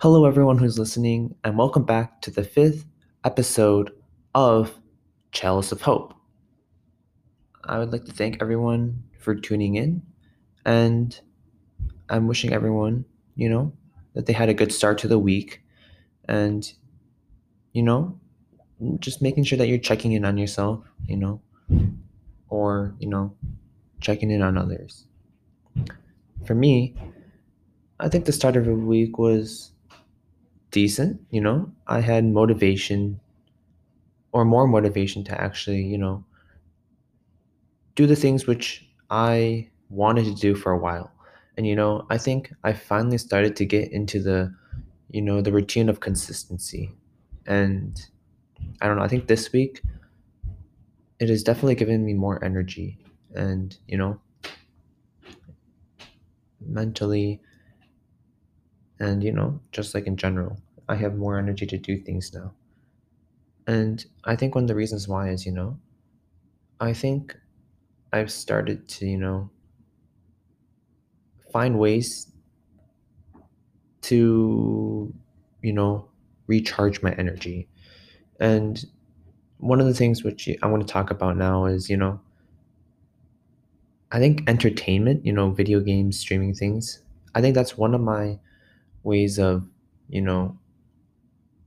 Hello, everyone who's listening, and welcome back to the fifth episode of Chalice of Hope. I would like to thank everyone for tuning in, and I'm wishing everyone, you know, that they had a good start to the week, and, you know, just making sure that you're checking in on yourself, you know, or, you know, checking in on others. For me, I think the start of the week was decent, you know. I had motivation or more motivation to actually, you know, do the things which I wanted to do for a while. And you know, I think I finally started to get into the, you know, the routine of consistency. And I don't know, I think this week it has definitely given me more energy and, you know, mentally and, you know, just like in general, I have more energy to do things now. And I think one of the reasons why is, you know, I think I've started to, you know, find ways to, you know, recharge my energy. And one of the things which I want to talk about now is, you know, I think entertainment, you know, video games, streaming things. I think that's one of my ways of, you know,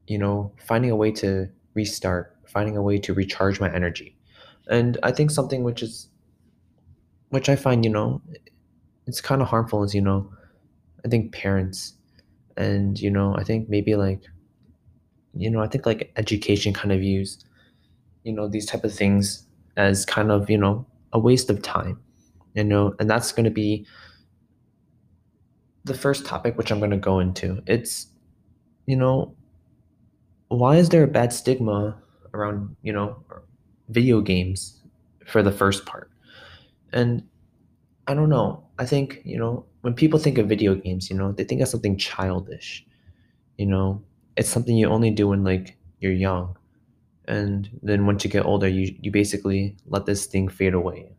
you know, finding a way to restart, finding a way to recharge my energy. And I think something which is which I find, you know, it's kind of harmful is, you know, I think parents and, you know, I think maybe like, you know, I think like education kind of views, you know, these type of things as kind of, you know, a waste of time, you know, and that's going to be the first topic which I'm going to go into. It's, you know, why is there a bad stigma around, you know, video games for the first part? And I don't know. I think, you know, when people think of video games, you know, they think of something childish. You know, it's something you only do when like you're young. And then once you get older, you you basically let this thing fade away.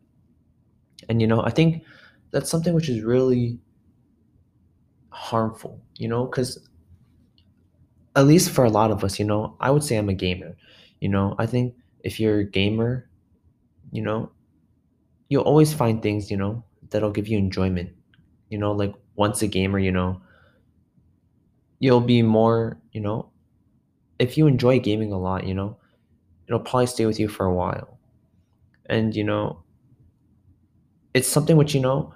And you know, I think that's something which is really harmful, you know, cuz at least for a lot of us, you know, I would say I'm a gamer. You know, I think if you're a gamer, you know, you'll always find things, you know, that'll give you enjoyment. You know, like once a gamer, you know, you'll be more, you know, if you enjoy gaming a lot, you know, it'll probably stay with you for a while. And, you know, it's something which, you know,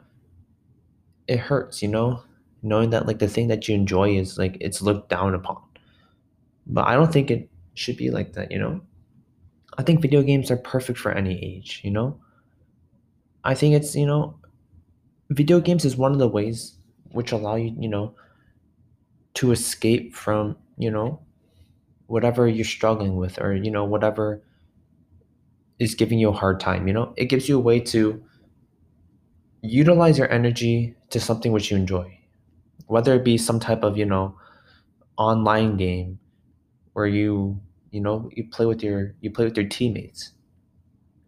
it hurts, you know, knowing that like the thing that you enjoy is like it's looked down upon. But I don't think it should be like that, you know? I think video games are perfect for any age, you know? I think it's, you know, video games is one of the ways which allow you, you know, to escape from, you know, whatever you're struggling with or, you know, whatever is giving you a hard time, you know? It gives you a way to utilize your energy to something which you enjoy. Whether it be some type of, you know, online game where you, you know, you play with your you play with your teammates,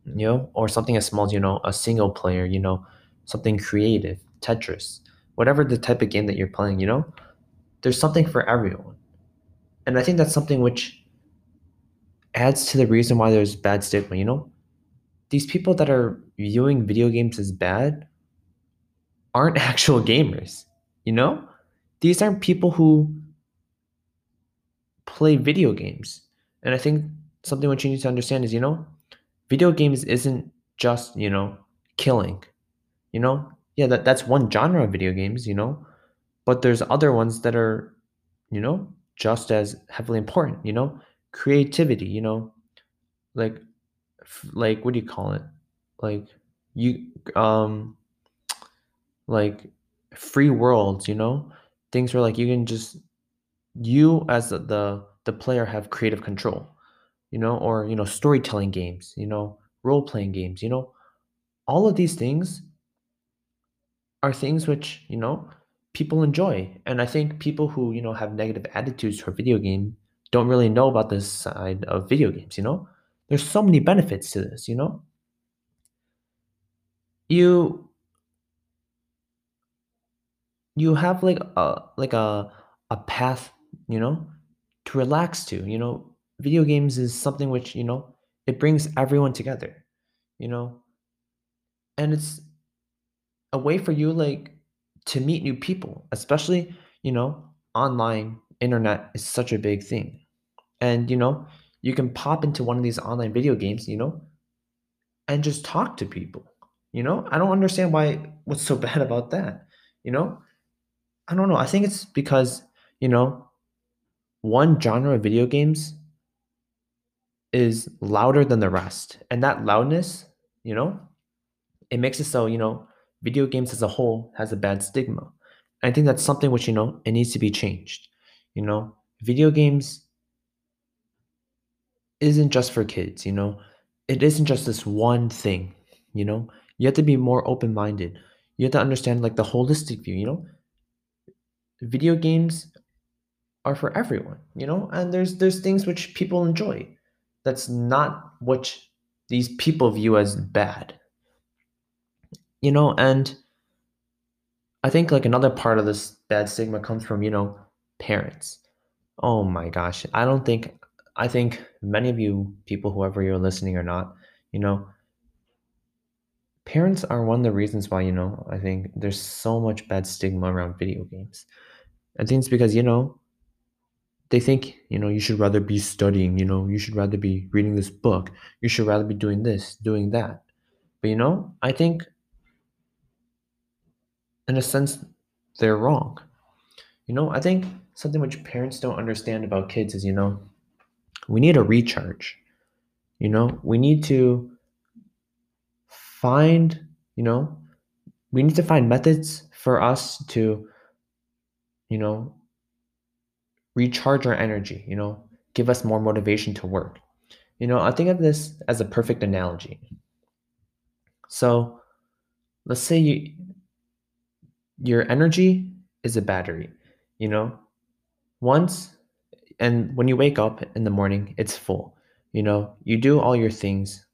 you know, or something as small as, you know, a single player, you know, something creative, Tetris, whatever the type of game that you're playing, you know, there's something for everyone. And I think that's something which adds to the reason why there's bad stigma, you know? These people that are viewing video games as bad aren't actual gamers, you know? These aren't people who play video games. And I think something what you need to understand is, you know, video games isn't just, you know, killing. You know? Yeah, that, that's one genre of video games, you know, but there's other ones that are, you know, just as heavily important, you know? Creativity, you know, like like what do you call it? Like you um like free worlds, you know? Things where like you can just you as the the, the player have creative control, you know, or you know, storytelling games, you know, role-playing games, you know, all of these things are things which, you know, people enjoy. And I think people who, you know, have negative attitudes for video game don't really know about this side of video games, you know? There's so many benefits to this, you know? You you have like a like a a path you know, to relax to. You know, video games is something which, you know, it brings everyone together, you know, and it's a way for you like to meet new people, especially, you know, online internet is such a big thing. And, you know, you can pop into one of these online video games, you know, and just talk to people. You know, I don't understand why what's so bad about that. You know, I don't know. I think it's because, you know, one genre of video games is louder than the rest. And that loudness, you know, it makes it so, you know, video games as a whole has a bad stigma. I think that's something which, you know, it needs to be changed. You know, video games isn't just for kids, you know. It isn't just this one thing, you know. You have to be more open-minded. You have to understand like the holistic view, you know. Video games are for everyone, you know, and there's there's things which people enjoy. That's not what these people view as bad. You know, and I think like another part of this bad stigma comes from, you know, parents. Oh my gosh. I don't think I think many of you people, whoever you're listening or not, you know, parents are one of the reasons why, you know, I think there's so much bad stigma around video games. I think it's because, you know, they think, you know, you should rather be studying, you know, you should rather be reading this book, you should rather be doing this, doing that. But, you know, I think in a sense, they're wrong. You know, I think something which parents don't understand about kids is, you know, we need a recharge. You know, we need to find, you know, we need to find methods for us to, you know, recharge our energy, you know, give us more motivation to work. You know, I think of this as a perfect analogy. So let's say you your energy is a battery, you know. Once and when you wake up in the morning, it's full. You know, you do all your things,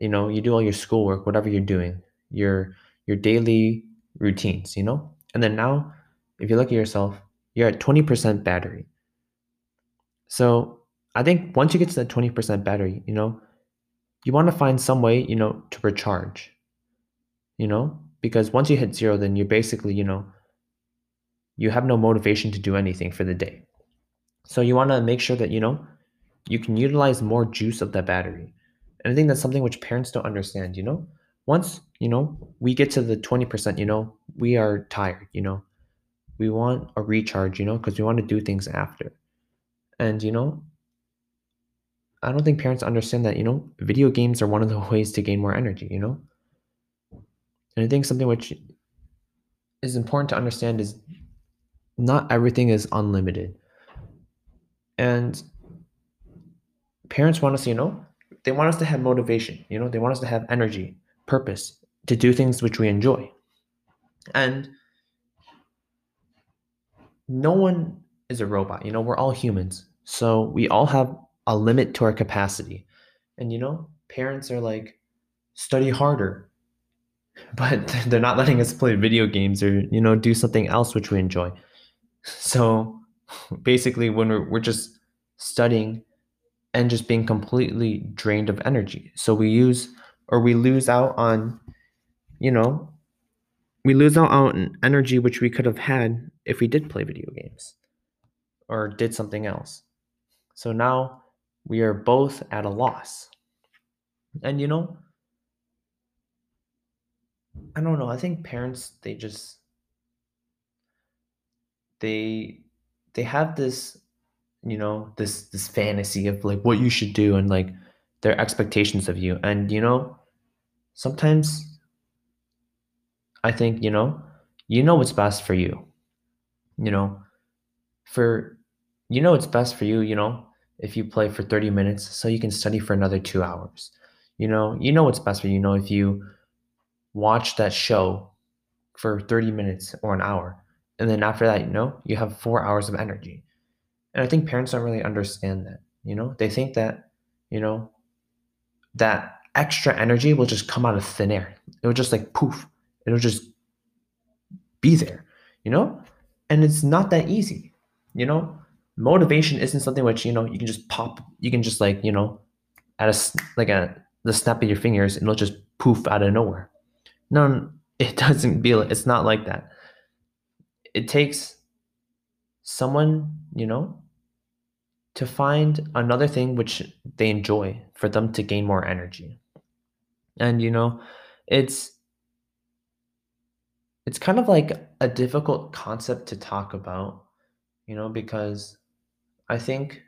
you know, you do all your schoolwork, whatever you're doing, your your daily routines, you know? And then now, if you look at yourself, you're at 20% battery. So I think once you get to that 20% battery, you know, you want to find some way, you know, to recharge. You know, because once you hit zero, then you're basically, you know, you have no motivation to do anything for the day. So you want to make sure that, you know, you can utilize more juice of that battery. And I think that's something which parents don't understand, you know? Once, you know, we get to the 20%, you know, we are tired, you know. We want a recharge, you know, because we want to do things after. And, you know, I don't think parents understand that, you know, video games are one of the ways to gain more energy, you know? And I think something which is important to understand is not everything is unlimited. And parents want us, you know, they want us to have motivation, you know, they want us to have energy, purpose to do things which we enjoy. And no one is a robot, you know, we're all humans. So we all have a limit to our capacity. And, you know, parents are like, study harder, but they're not letting us play video games or, you know, do something else which we enjoy. So basically, when we're, we're just studying and just being completely drained of energy. So we use or we lose out on, you know, we lose out on energy which we could have had if we did play video games or did something else. So now we are both at a loss. And you know, I don't know, I think parents they just they they have this you know this this fantasy of like what you should do and like their expectations of you and you know sometimes i think you know you know what's best for you you know for you know it's best for you you know if you play for 30 minutes so you can study for another 2 hours you know you know what's best for you, you know if you watch that show for 30 minutes or an hour and then after that you know you have 4 hours of energy and I think parents don't really understand that. You know, they think that, you know, that extra energy will just come out of thin air. It will just like poof. It'll just be there, you know? And it's not that easy. You know, motivation isn't something which you know you can just pop you can just like you know at a like a the snap of your fingers and it'll just poof out of nowhere no it doesn't be it's not like that it takes someone you know to find another thing which they enjoy for them to gain more energy and you know it's it's kind of like a difficult concept to talk about you know because I think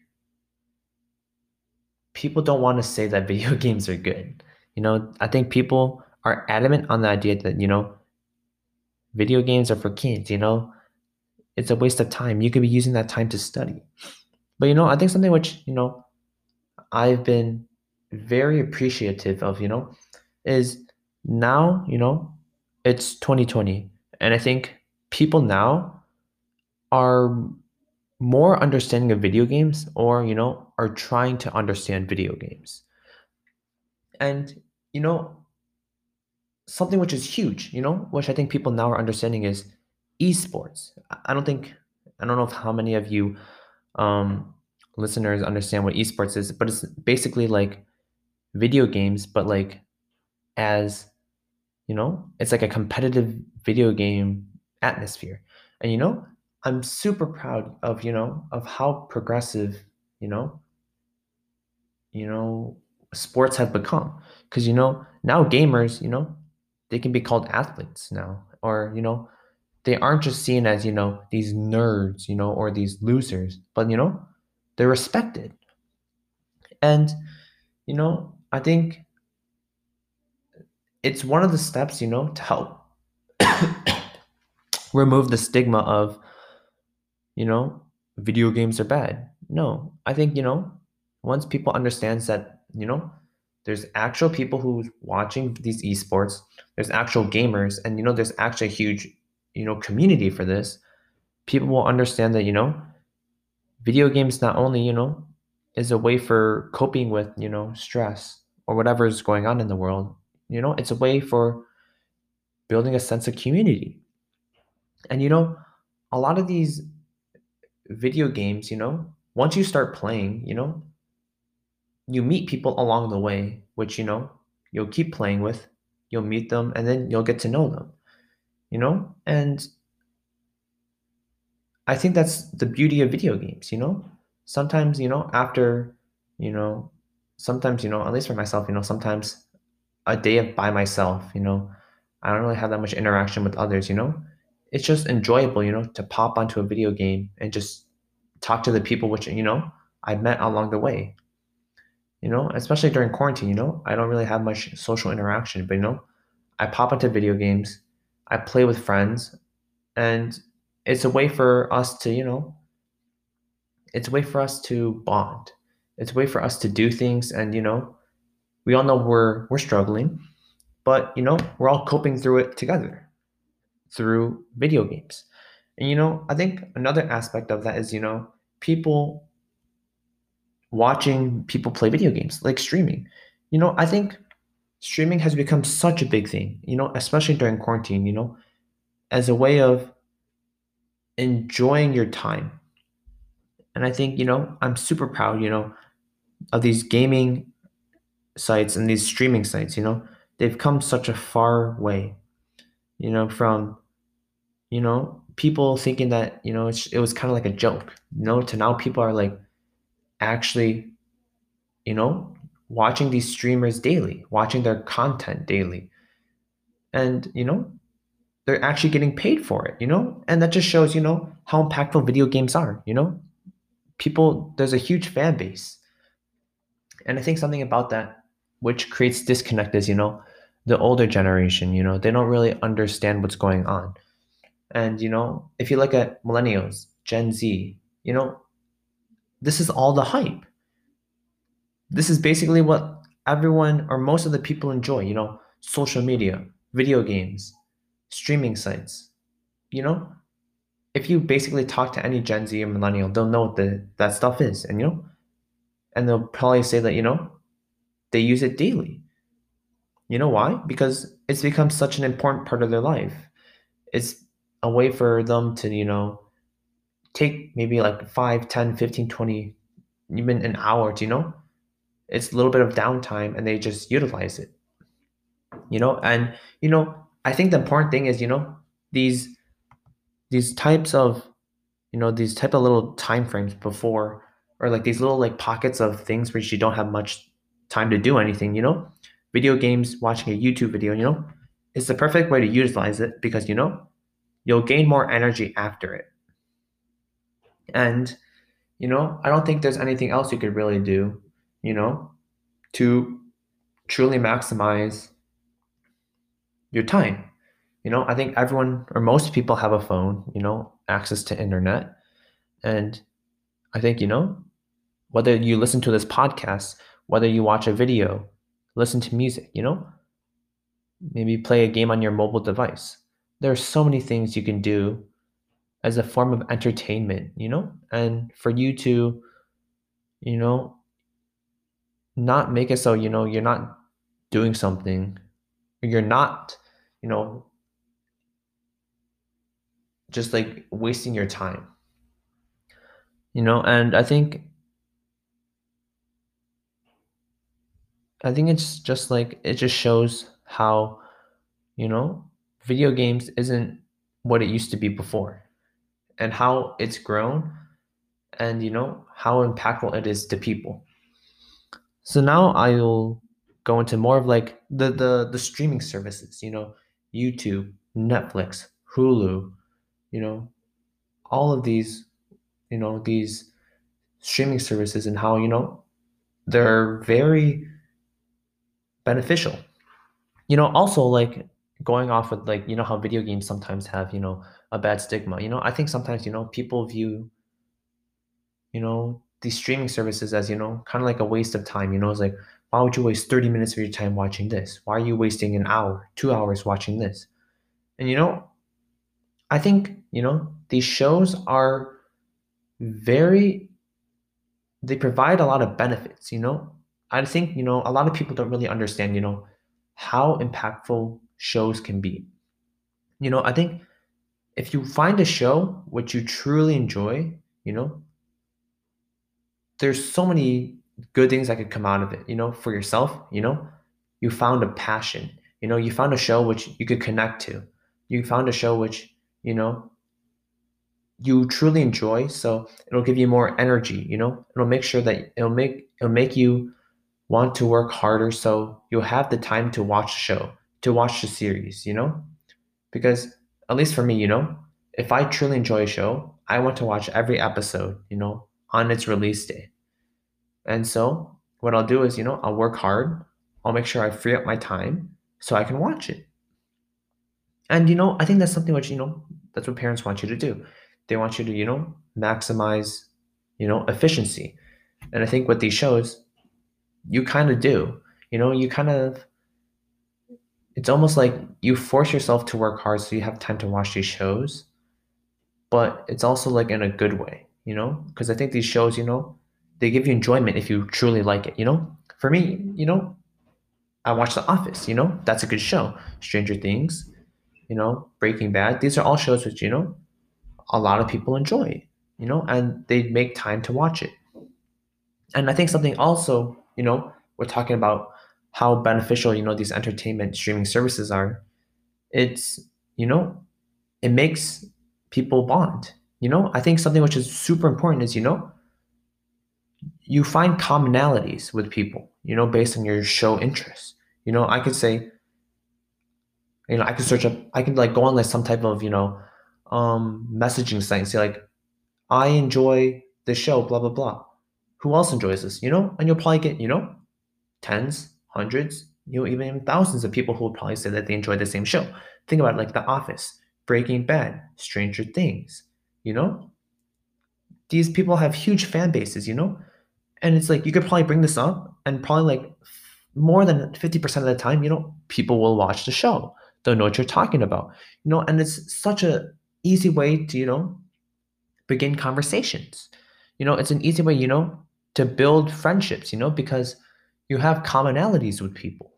people don't want to say that video games are good. You know, I think people are adamant on the idea that, you know, video games are for kids, you know, it's a waste of time. You could be using that time to study. But, you know, I think something which, you know, I've been very appreciative of, you know, is now, you know, it's 2020. And I think people now are more understanding of video games or you know are trying to understand video games and you know something which is huge you know which i think people now are understanding is esports i don't think i don't know if how many of you um listeners understand what esports is but it's basically like video games but like as you know it's like a competitive video game atmosphere and you know I'm super proud of, you know, of how progressive, you know, you know, sports have become. Cause you know, now gamers, you know, they can be called athletes now. Or, you know, they aren't just seen as, you know, these nerds, you know, or these losers, but you know, they're respected. And, you know, I think it's one of the steps, you know, to help remove the stigma of you know, video games are bad. No, I think, you know, once people understands that, you know, there's actual people who's watching these esports, there's actual gamers, and you know, there's actually a huge, you know, community for this. People will understand that, you know, video games not only, you know, is a way for coping with, you know, stress or whatever is going on in the world. You know, it's a way for building a sense of community. And you know, a lot of these video games, you know, once you start playing, you know, you meet people along the way, which, you know, you'll keep playing with, you'll meet them, and then you'll get to know them, you know? And I think that's the beauty of video games, you know? Sometimes, you know, after, you know, sometimes, you know, at least for myself, you know, sometimes a day by myself, you know, I don't really have that much interaction with others, you know? it's just enjoyable, you know, to pop onto a video game and just talk to the people which, you know, I met along the way. You know, especially during quarantine, you know, I don't really have much social interaction, but you know, I pop into video games, I play with friends, and it's a way for us to, you know, it's a way for us to bond. It's a way for us to do things and, you know, we all know we're we're struggling, but you know, we're all coping through it together through video games. And you know, I think another aspect of that is, you know, people watching people play video games, like streaming. You know, I think streaming has become such a big thing, you know, especially during quarantine, you know, as a way of enjoying your time. And I think, you know, I'm super proud, you know, of these gaming sites and these streaming sites, you know, they've come such a far way, you know, from you know, people thinking that, you know, it was kind of like a joke, you know, to now people are like actually, you know, watching these streamers daily, watching their content daily. And, you know, they're actually getting paid for it, you know? And that just shows, you know, how impactful video games are, you know? People, there's a huge fan base. And I think something about that which creates disconnect is, you know, the older generation, you know, they don't really understand what's going on. And, you know, if you look at millennials, Gen Z, you know, this is all the hype. This is basically what everyone or most of the people enjoy, you know, social media, video games, streaming sites. You know, if you basically talk to any Gen Z or millennial, they'll know what the, that stuff is. And, you know, and they'll probably say that, you know, they use it daily. You know why? Because it's become such an important part of their life. It's a way for them to, you know, take maybe like 5 10 15 20 even an hour to you know it's a little bit of downtime and they just utilize it you know and you know i think the important thing is you know these these types of you know these type of little time frames before or like these little like pockets of things where you don't have much time to do anything you know? Video games watching a youtube video you know? It's the perfect way to utilize it because you know you'll gain more energy after it. And you know i don't think there's anything else you could really do you know to truly maximize your time. You know i think everyone or most people have a phone you know access to internet. And i think you know whether you listen to this podcast whether you watch a video listen to music you know? Maybe play a game on your mobile device. There are so many things you can do as a form of entertainment you know? And for you to you know not make it so you know you're not doing something you're not you know just like wasting your time you know? And i think i think it's just like it just shows how you know video games isn't what it used to be before and how it's grown and you know how impactful it is to people. So now i'll go into more of like the the the streaming services you know youtube netflix hulu you know all of these you know these streaming services and how you know they're very beneficial. You know also like going off with like you know how video games sometimes have you know a bad stigma. You know i think sometimes you know people view you know these streaming services as you know kind of like a waste of time. You know it's like why would you waste 30 minutes of your time watching this? Why are you wasting an hour two hours watching this? And you know i think you know these shows are very they provide a lot of benefits you know i think you know a lot of people don't really understand you know how impactful shows can be. You know i think if you find a show which you truly enjoy you know there's so many good things that could come out of it you know for yourself you know. You found a passion you know you found a show which you could connect to. You found a show which you know you truly enjoy so it'll give you more energy you know. It'll make sure that it'll make it'll make you want to work harder so you'll have the time to watch the show to watch the series you know? Because at least for me you know if i truly enjoy a show i want to watch every episode you know on its release day. And so what i'll do is you know i'll work hard i'll make sure i free up my time so i can watch it. And you know i think that's something which you know that's what parents want you to do. They want you to, you know, maximize, you know, efficiency. And I think with these shows, you kind of do. You know, you kind of it's almost like you force yourself to work hard so you have time to watch these shows. But it's also like in a good way, you know? Because I think these shows, you know, they give you enjoyment if you truly like it, you know? For me, you know, I watch The Office, you know, that's a good show. Stranger Things, you know, Breaking Bad. These are all shows which, you know, a lot of people enjoy, you know, and they make time to watch it. And I think something also, you know, we're talking about how beneficial, you know, these entertainment streaming services are. It's, you know, it makes people bond. You know, I think something which is super important is, you know, you find commonalities with people, you know, based on your show interests. You know, I could say, you know, I could search up, I could like go on like some type of, you know, um, messaging site and say like, I enjoy the show, blah blah blah. Who else enjoys this? You know, and you'll probably get you know, tens, hundreds, you know, even thousands of people who will probably say that they enjoy the same show. Think about it, like The Office, Breaking Bad, Stranger Things. You know, these people have huge fan bases. You know, and it's like you could probably bring this up, and probably like more than fifty percent of the time, you know, people will watch the show. They'll know what you're talking about. You know, and it's such a easy way to, you know, begin conversations. You know, it's an easy way, you know, to build friendships, you know, because you have commonalities with people.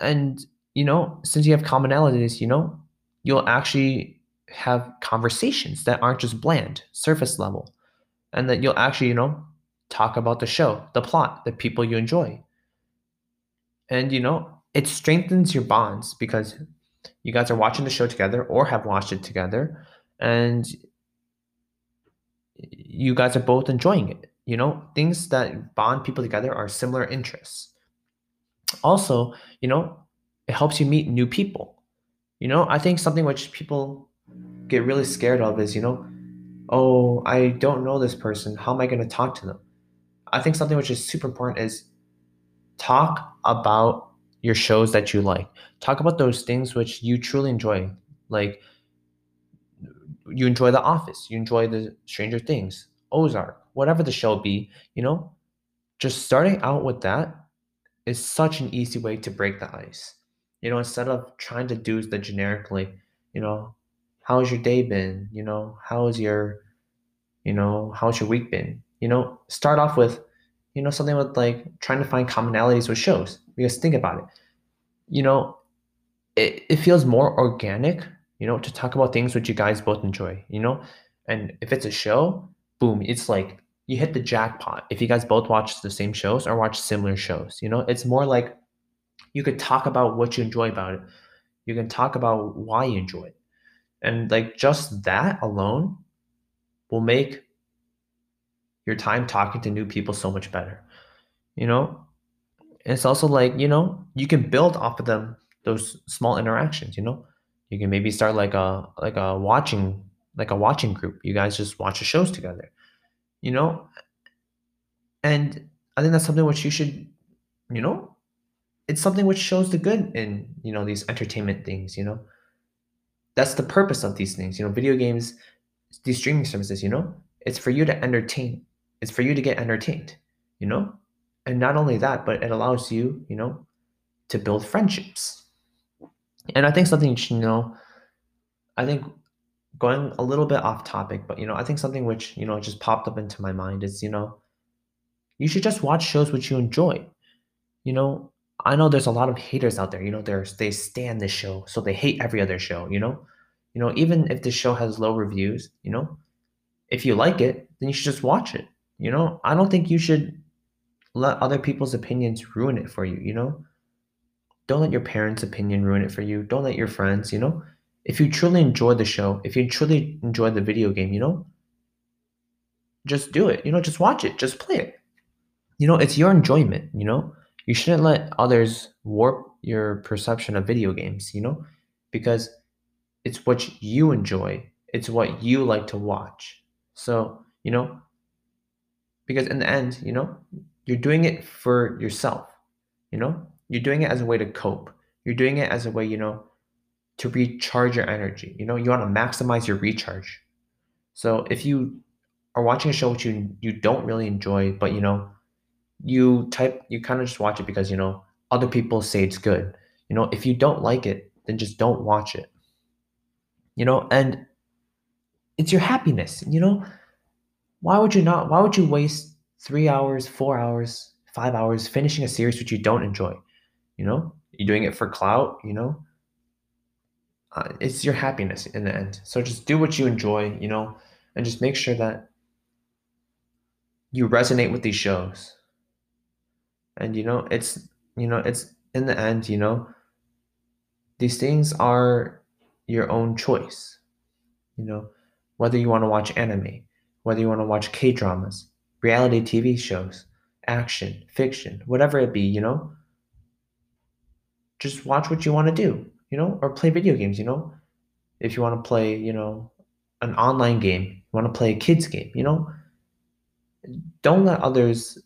And, you know, since you have commonalities, you know, you'll actually have conversations that aren't just bland, surface level, and that you'll actually, you know, talk about the show, the plot, the people you enjoy. And, you know, it strengthens your bonds because you guys are watching the show together or have watched it together and you guys are both enjoying it. You know, things that bond people together are similar interests. Also, you know, it helps you meet new people. You know, I think something which people get really scared of is, you know, oh, I don't know this person. How am I going to talk to them? I think something which is super important is talk about your shows that you like. Talk about those things which you truly enjoy. Like you enjoy The Office, you enjoy the Stranger Things, Ozark, whatever the show be, you know, just starting out with that is such an easy way to break the ice. You know, instead of trying to do the generically, you know, how's your day been? You know, how's your, you know, how's your week been? You know, start off with, you know, something with like trying to find commonalities with shows. Because think about it, you know, it, it feels more organic, you know, to talk about things which you guys both enjoy, you know? And if it's a show, boom, it's like you hit the jackpot if you guys both watch the same shows or watch similar shows. You know, it's more like you could talk about what you enjoy about it. You can talk about why you enjoy it. And like just that alone will make your time talking to new people so much better. You know? And it's also like, you know, you can build off of them those small interactions, you know? You can maybe start like a like a watching like a watching group. You guys just watch the shows together. You know? And I think that's something which you should, you know, it's something which shows the good in, you know, these entertainment things, you know? That's the purpose of these things, you know, video games, these streaming services, you know? It's for you to entertain. It's for you to get entertained, you know? And not only that, but it allows you, you know, to build friendships. And I think something you should know, I think going a little bit off topic, but you know, I think something which, you know, just popped up into my mind is, you know, you should just watch shows which you enjoy. You know, I know there's a lot of haters out there, you know, there's they stand this show, so they hate every other show, you know? You know, even if the show has low reviews, you know, if you like it, then you should just watch it. You know, I don't think you should let other people's opinions ruin it for you, you know? Don't let your parents' opinion ruin it for you. Don't let your friends, you know? If you truly enjoy the show, if you truly enjoy the video game, you know, just do it. You know, just watch it, just play it. You know, it's your enjoyment, you know? You shouldn't let others warp your perception of video games, you know? Because it's what you enjoy, it's what you like to watch. So, you know, because in the end, you know, you're doing it for yourself, you know? You're doing it as a way to cope. You're doing it as a way, you know, to recharge your energy. You know, you want to maximize your recharge. So if you are watching a show which you you don't really enjoy, but you know, you type you kind of just watch it because you know other people say it's good. You know, if you don't like it, then just don't watch it. You know, and it's your happiness, you know? Why would you not why would you waste 3 hours, 4 hours, 5 hours finishing a series which you don't enjoy? You know? You're doing it for clout, you know? Uh, it's your happiness in the end. So just do what you enjoy, you know, and just make sure that you resonate with these shows. And you know, it's you know, it's in the end, you know, these things are your own choice. You know, whether you want to watch anime, whether you want to watch K dramas, reality TV shows, action, fiction, whatever it be, you know, just watch what you want to do you know, or play video games, you know. If you want to play, you know, an online game, you want to play a kids game, you know, don't let others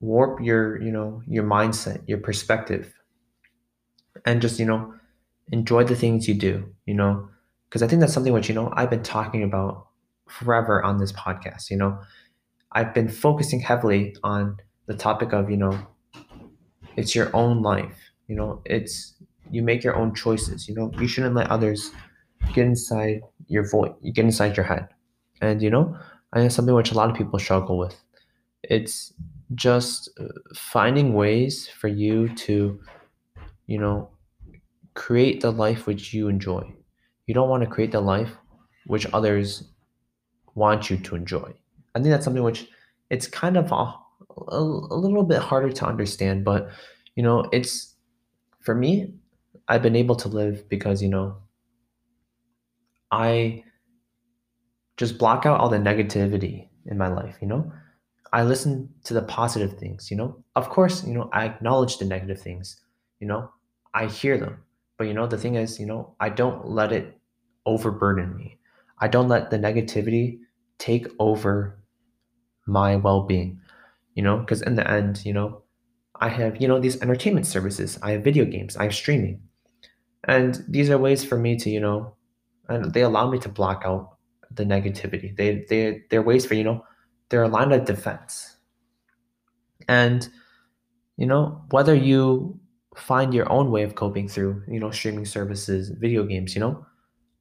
warp your, you know, your mindset, your perspective. And just, you know, enjoy the things you do, you know, because I think that's something which, you know, I've been talking about forever on this podcast, you know. I've been focusing heavily on the topic of, you know, it's your own life, you know, it's you make your own choices. You know, you shouldn't let others get inside your voice, get inside your head. And you know, I think something which a lot of people struggle with. It's just uh, finding ways for you to, you know, create the life which you enjoy. You don't want to create the life which others want you to enjoy. I think that's something which it's kind of a, a, a little bit harder to understand, but you know, it's for me, I've been able to live because, you know, I just block out all the negativity in my life, you know? I listen to the positive things, you know? Of course, you know, I acknowledge the negative things, you know? I hear them. But you know, the thing is, you know, I don't let it overburden me. I don't let the negativity take over my well-being, you know, because in the end, you know, I have, you know, these entertainment services, I have video games, I have streaming. And these are ways for me to, you know, and they allow me to block out the negativity. They they they're ways for, you know, they're a line of defense. And you know, whether you find your own way of coping through, you know, streaming services, video games, you know,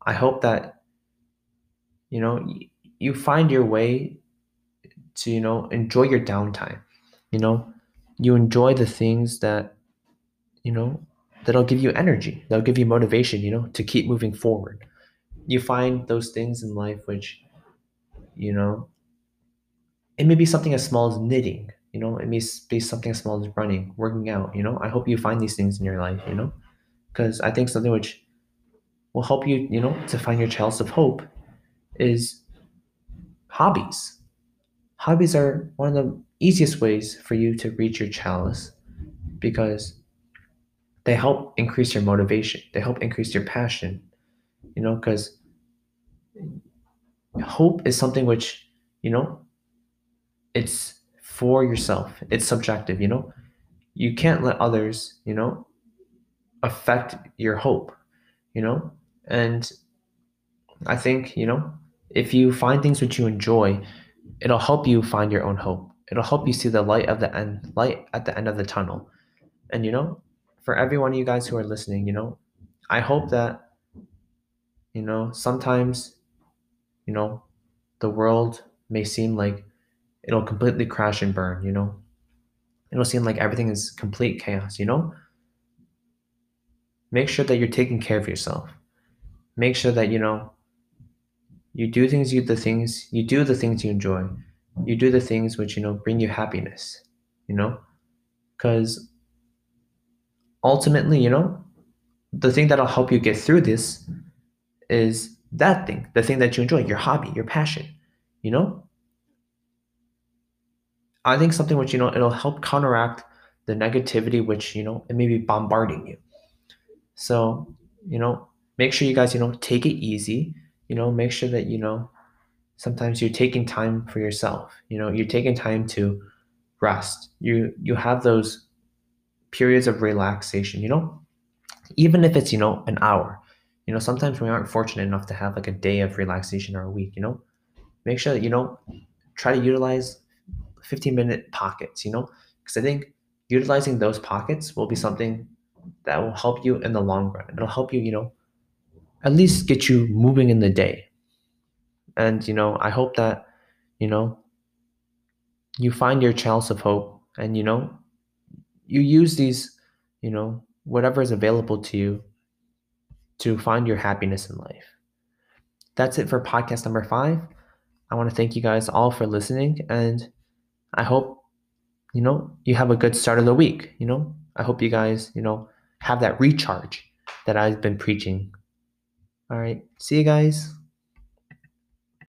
I hope that you know, you find your way to, you know, enjoy your downtime. You know, you enjoy the things that, you know, that'll give you energy, that'll give you motivation, you know, to keep moving forward. You find those things in life which, you know, it may be something as small as knitting, you know, it may be something as small as running, working out, you know. I hope you find these things in your life, you know, because I think something which will help you, you know, to find your chalice of hope is hobbies. Hobbies are one of the easiest ways for you to reach your chalice because they help increase your motivation. They help increase your passion, you know, because hope is something which, you know, it's for yourself. It's subjective, you know. You can't let others, you know, affect your hope, you know. And I think, you know, if you find things which you enjoy, it'll help you find your own hope. It'll help you see the light of the end, light at the end of the tunnel. And you know, for every one of you guys who are listening, you know, I hope that you know, sometimes you know, the world may seem like it'll completely crash and burn, you know. It'll seem like everything is complete chaos, you know? Make sure that you're taking care of yourself. Make sure that, you know, you do things you the things you do the things you enjoy. You do the things which, you know, bring you happiness, you know? Cuz ultimately, you know, the thing that'll help you get through this is that thing, the thing that you enjoy, your hobby, your passion, you know? I think something which, you know, it'll help counteract the negativity which, you know, it may be bombarding you. So, you know, make sure you guys, you know, take it easy. You know, make sure that, you know, sometimes you're taking time for yourself. You know, you're taking time to rest. You you have those periods of relaxation, you know? Even if it's, you know, an hour. You know, sometimes we aren't fortunate enough to have like a day of relaxation or a week, you know? Make sure that, you know, try to utilize 15 minute pockets, you know, because I think utilizing those pockets will be something that will help you in the long run. It'll help you, you know, at least get you moving in the day. And, you know, I hope that, you know, you find your chalice of hope and, you know, you use these, you know, whatever is available to you to find your happiness in life. That's it for podcast number five. I want to thank you guys all for listening and I hope, you know, you have a good start of the week. You know, I hope you guys, you know, have that recharge that I've been preaching. All right. See you guys.